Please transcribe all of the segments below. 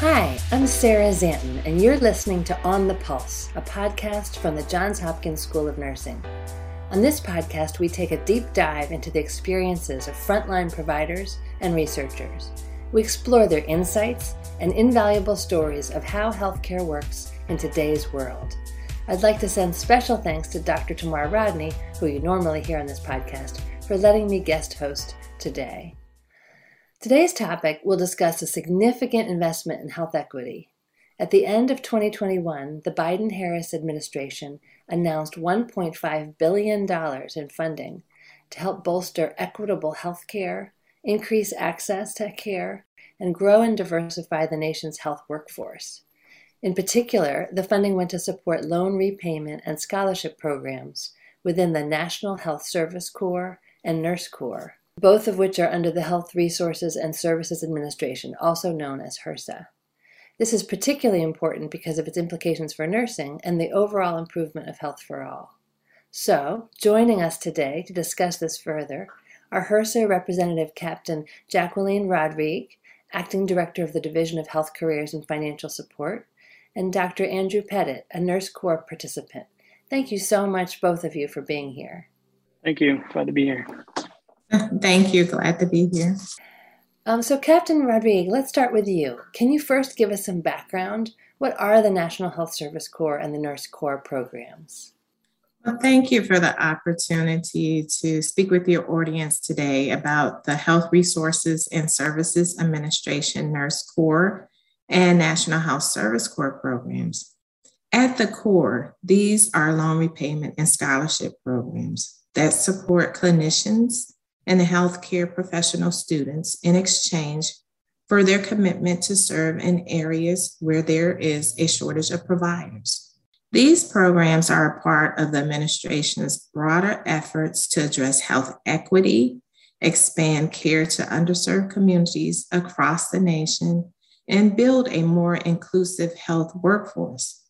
Hi, I'm Sarah Szanton, and you're listening to On the Pulse, a podcast from the Johns Hopkins School of Nursing. On this podcast, we take a deep dive into the experiences of frontline providers and researchers. We explore their insights and invaluable stories of how healthcare works in today's world. I'd like to send special thanks to Dr. Tamar Rodney, who you normally hear on this podcast, for letting me guest host today. Today's topic will discuss a significant investment in health equity. At the end of 2021, the Biden Harris administration announced $1.5 billion in funding to help bolster equitable health care, increase access to care, and grow and diversify the nation's health workforce. In particular, the funding went to support loan repayment and scholarship programs within the National Health Service Corps and Nurse Corps both of which are under the Health Resources and Services Administration, also known as HRSA. This is particularly important because of its implications for nursing and the overall improvement of health for all. So, joining us today to discuss this further are HRSA Representative Captain Jacqueline Rodrigue, Acting Director of the Division of Health Careers and Financial Support, and Dr. Andrew Pettit, a Nurse Corps participant. Thank you so much, both of you, for being here. Thank you. Glad to be here. Thank you. Glad to be here. Um, so, Captain Rodrigue, let's start with you. Can you first give us some background? What are the National Health Service Corps and the Nurse Corps programs? Well, thank you for the opportunity to speak with your audience today about the Health Resources and Services Administration Nurse Corps and National Health Service Corps programs. At the core, these are loan repayment and scholarship programs that support clinicians and the healthcare professional students in exchange for their commitment to serve in areas where there is a shortage of providers. These programs are a part of the administration's broader efforts to address health equity, expand care to underserved communities across the nation, and build a more inclusive health workforce.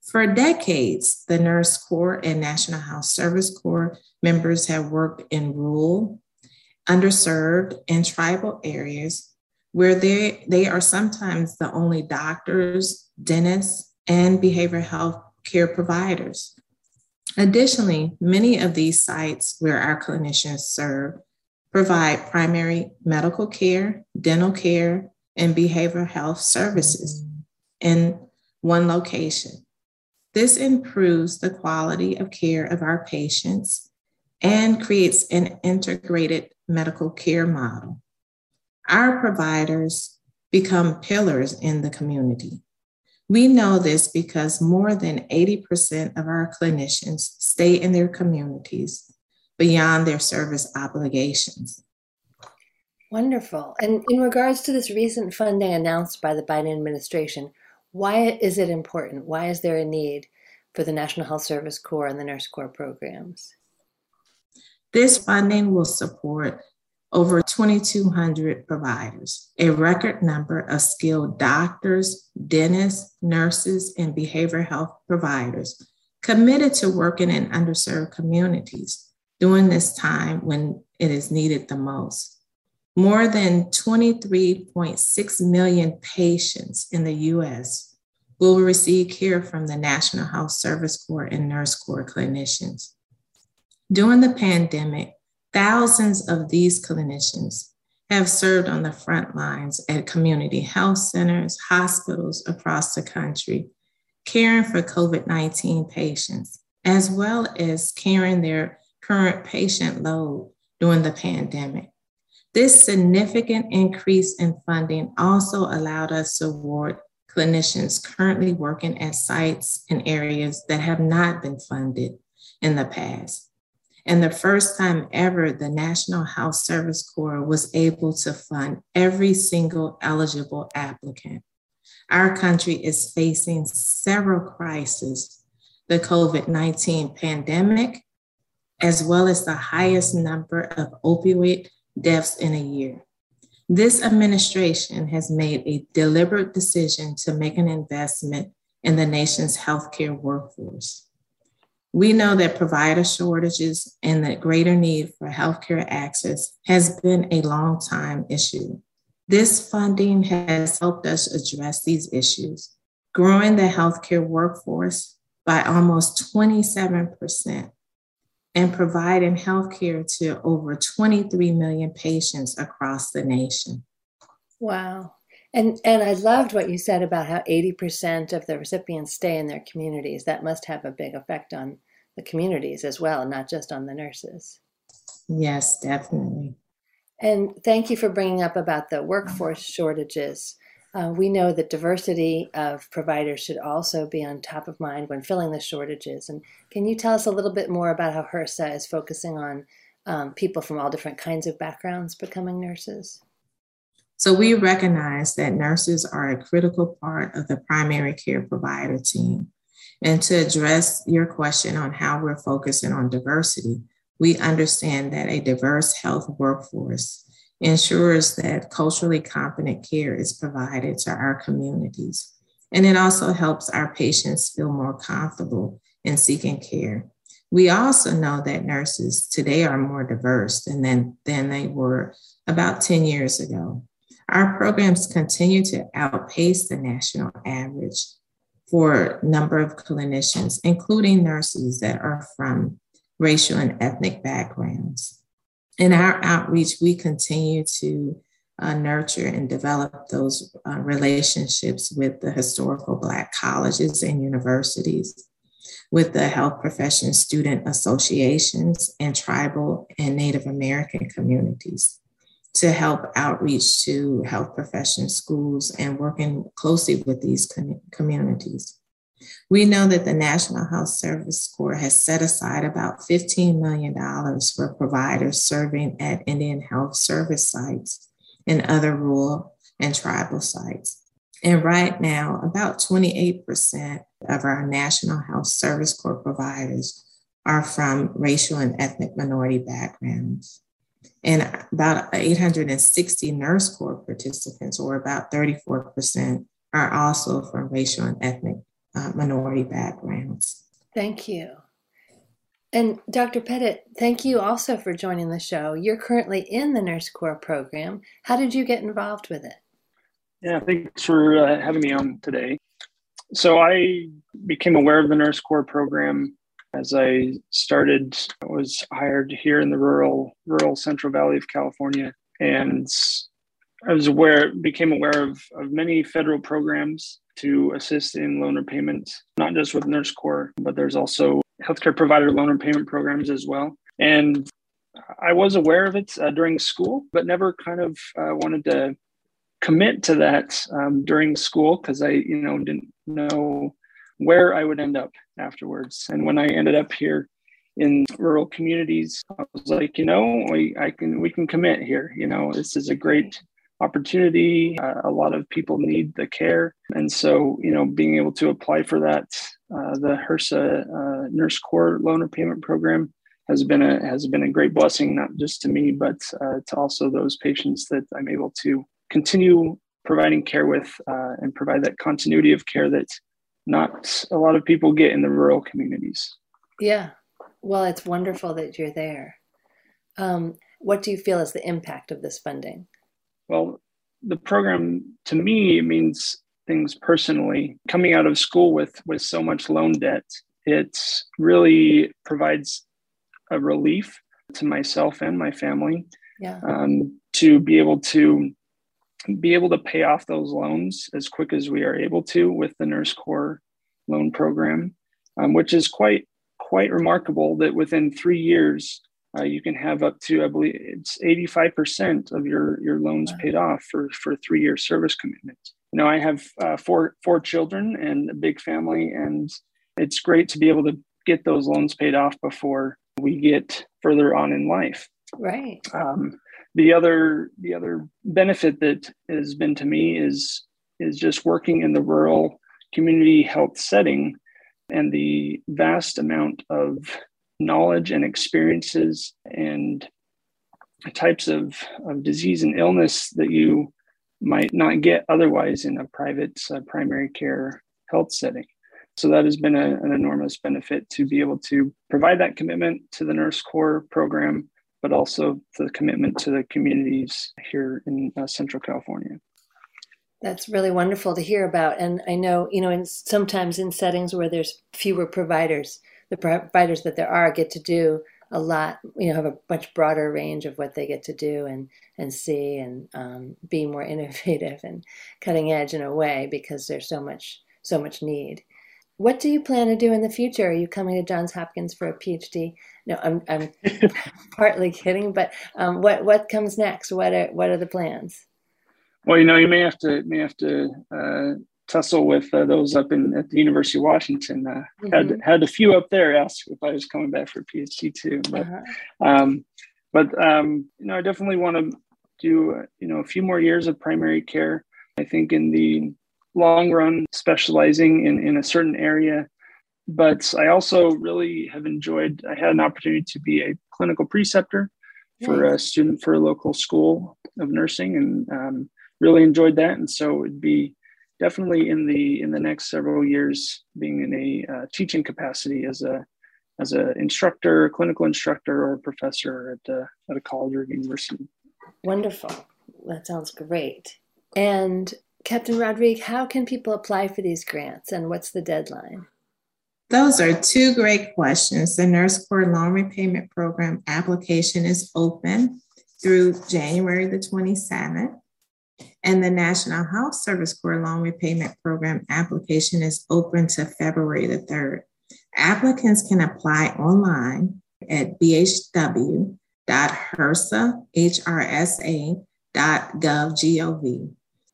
For decades, the Nurse Corps and National Health Service Corps members have worked in rural, underserved, and tribal areas where they, they are sometimes the only doctors, dentists, and behavioral health care providers. Additionally, many of these sites where our clinicians serve provide primary medical care, dental care, and behavioral health services in one location. This improves the quality of care of our patients and creates an integrated medical care model. Our providers become pillars in the community. We know this because more than 80% of our clinicians stay in their communities beyond their service obligations. Wonderful. And in regards to this recent funding announced by the Biden administration, why is it important? Why is there a need for the National Health Service Corps and the Nurse Corps programs? This funding will support over 2,200 providers, a record number of skilled doctors, dentists, nurses, and behavioral health providers committed to working in underserved communities during this time when it is needed the most. More than 23.6 million patients in the US will receive care from the National Health Service Corps and Nurse Corps clinicians. During the pandemic, thousands of these clinicians have served on the front lines at community health centers, hospitals across the country, caring for COVID 19 patients, as well as carrying their current patient load during the pandemic. This significant increase in funding also allowed us to award clinicians currently working at sites and areas that have not been funded in the past. And the first time ever, the National Health Service Corps was able to fund every single eligible applicant. Our country is facing several crises the COVID 19 pandemic, as well as the highest number of opioid deaths in a year. This administration has made a deliberate decision to make an investment in the nation's healthcare workforce. We know that provider shortages and the greater need for healthcare access has been a long time issue. This funding has helped us address these issues, growing the healthcare workforce by almost 27% and providing healthcare to over 23 million patients across the nation. Wow. And and I loved what you said about how 80% of the recipients stay in their communities. That must have a big effect on the communities as well, not just on the nurses. Yes, definitely. And thank you for bringing up about the workforce shortages. Uh, we know that diversity of providers should also be on top of mind when filling the shortages. And can you tell us a little bit more about how HRSA is focusing on um, people from all different kinds of backgrounds becoming nurses? So we recognize that nurses are a critical part of the primary care provider team. And to address your question on how we're focusing on diversity, we understand that a diverse health workforce ensures that culturally competent care is provided to our communities. And it also helps our patients feel more comfortable in seeking care. We also know that nurses today are more diverse than, than, they were about 10 years ago. Our programs continue to outpace the national average for number of clinicians, including nurses that are from racial and ethnic backgrounds. In our outreach, we continue to uh, nurture and develop those uh, relationships with the historical Black colleges and universities, with the health profession student associations, and tribal and Native American communities to help outreach to health profession schools and working closely with these com- communities. We know that the National Health Service Corps has set aside about $15 million for providers serving at Indian Health Service sites and other rural and tribal sites. And right now, about 28% of our National Health Service Corps providers are from racial and ethnic minority backgrounds. And about 860 Nurse Corps participants, or about 34%, are also from racial and ethnic uh, minority backgrounds. Thank you. And Dr. Pettit, thank you also for joining the show. You're currently in the Nurse Corps program. How did you get involved with it? Yeah, thanks for uh, having me on today. So I became aware of the Nurse Corps program as I started. I was hired here in the rural rural Central Valley of California, and I was aware, became aware of, of many federal programs to assist in loan repayment, not just with Nurse Corps, but there's also healthcare provider loan repayment programs as well. And I was aware of it uh, during school, but never kind of uh, wanted to commit to that um, during school because I, you know, didn't know where I would end up afterwards. And when I ended up here in rural communities, I was like, you know, we I can we can commit here. You know, this is a great opportunity. Uh, a lot of people need the care. And so, you know, being able to apply for that, uh, the HRSA uh, Nurse Corps Loan Repayment Program has been a has been a great blessing, not just to me, but uh, to also those patients that I'm able to continue providing care with uh, and provide that continuity of care that not a lot of people get in the rural communities. Yeah. Well, it's wonderful that you're there. Um, what do you feel is the impact of this funding? Well, the program to me means things personally. Coming out of school with with so much loan debt, it really provides a relief to myself and my family. Yeah. Um, to be able to be able to pay off those loans as quick as we are able to with the Nurse Corps loan program, um, which is quite quite remarkable that within three years uh, you can have up to, I believe it's 85% of your, your loans paid off for, for three year service commitment. You know, I have uh, four, four children and a big family, and it's great to be able to get those loans paid off before we get further on in life. Right. Um, the other, the other benefit that has been to me is, is just working in the rural community health setting and the vast amount of knowledge and experiences and types of, of disease and illness that you might not get otherwise in a private uh, primary care health setting. So that has been a, an enormous benefit to be able to provide that commitment to the Nurse Corps program but also the commitment to the communities here in uh, Central California. That's really wonderful to hear about. And I know, you know, in, sometimes in settings where there's fewer providers, the providers that there are get to do a lot, you know, have a much broader range of what they get to do and, and see and um, be more innovative and cutting edge in a way because there's so much, so much need. What do you plan to do in the future? Are you coming to Johns Hopkins for a PhD? No, I'm, I'm partly kidding, but um, what, what comes next? What are, what are the plans? Well, you know, you may have to may have to uh, tussle with uh, those up in at the University of Washington. Uh, mm-hmm. Had had a few up there ask if I was coming back for a PhD too, but uh-huh. um, but um, you know, I definitely want to do uh, you know a few more years of primary care. I think in the long run, specializing in in a certain area. But I also really have enjoyed. I had an opportunity to be a clinical preceptor for a student for a local school of nursing, and um, really enjoyed that. And so it'd be definitely in the in the next several years being in a uh, teaching capacity as a as an instructor, clinical instructor, or a professor at uh, at a college or university. Wonderful. That sounds great. And Captain Rodrigue, how can people apply for these grants and what's the deadline? Those are two great questions. The Nurse Corps Loan Repayment Program application is open through January the 27th. And the National Health Service Corps Loan Repayment Program application is open to February the 3rd. Applicants can apply online at bhw.hrsa.gov.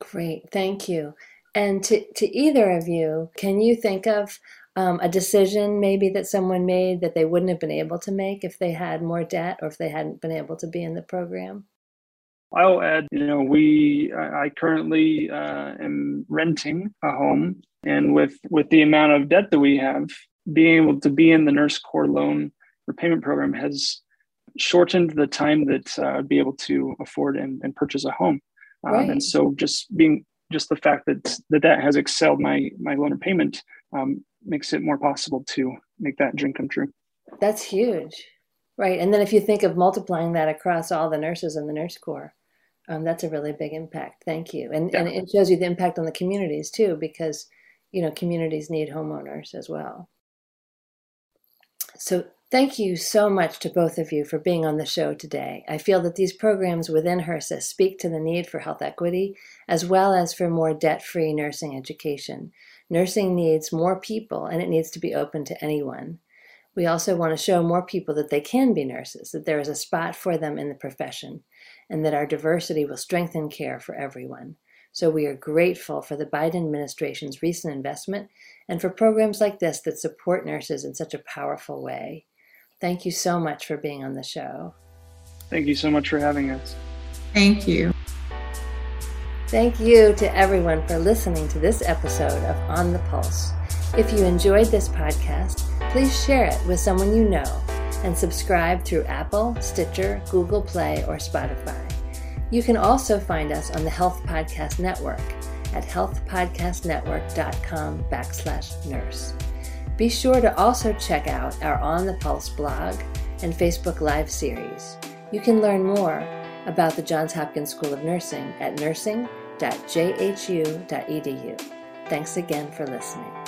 Great, thank you. And to, to either of you, can you think of um, a decision maybe that someone made that they wouldn't have been able to make if they had more debt or if they hadn't been able to be in the program? I'll add, you know, we I currently uh, am renting a home, and with with the amount of debt that we have, being able to be in the Nurse Corps loan repayment program has shortened the time that uh, I'd be able to afford and, and purchase a home. Um, right. And so, just being just the fact that that that has excelled my my loan repayment um, makes it more possible to make that dream come true. That's huge, right? And then if you think of multiplying that across all the nurses in the Nurse Corps um, that's a really big impact. Thank you. And, yeah. and it shows you the impact on the communities too, because, you know, communities need homeowners as well. So thank you so much to both of you for being on the show today. I feel that these programs within HRSA speak to the need for health equity as well as for more debt free nursing education. Nursing needs more people and it needs to be open to anyone. We also want to show more people that they can be nurses, that there is a spot for them in the profession and that our diversity will strengthen care for everyone. So we are grateful for the Biden administration's recent investment and for programs like this that support nurses in such a powerful way. Thank you so much for being on the show. Thank you so much for having us. Thank you. Thank you to everyone for listening to this episode of On the Pulse. If you enjoyed this podcast, please share it with someone you know and subscribe through Apple, Stitcher, Google Play, or Spotify. You can also find us on the Health Podcast Network at healthpodcastnetwork.com backslash nurse. Be sure to also check out our On the Pulse blog and Facebook Live series. You can learn more about the Johns Hopkins School of Nursing at nursing.jhu.edu. Thanks again for listening.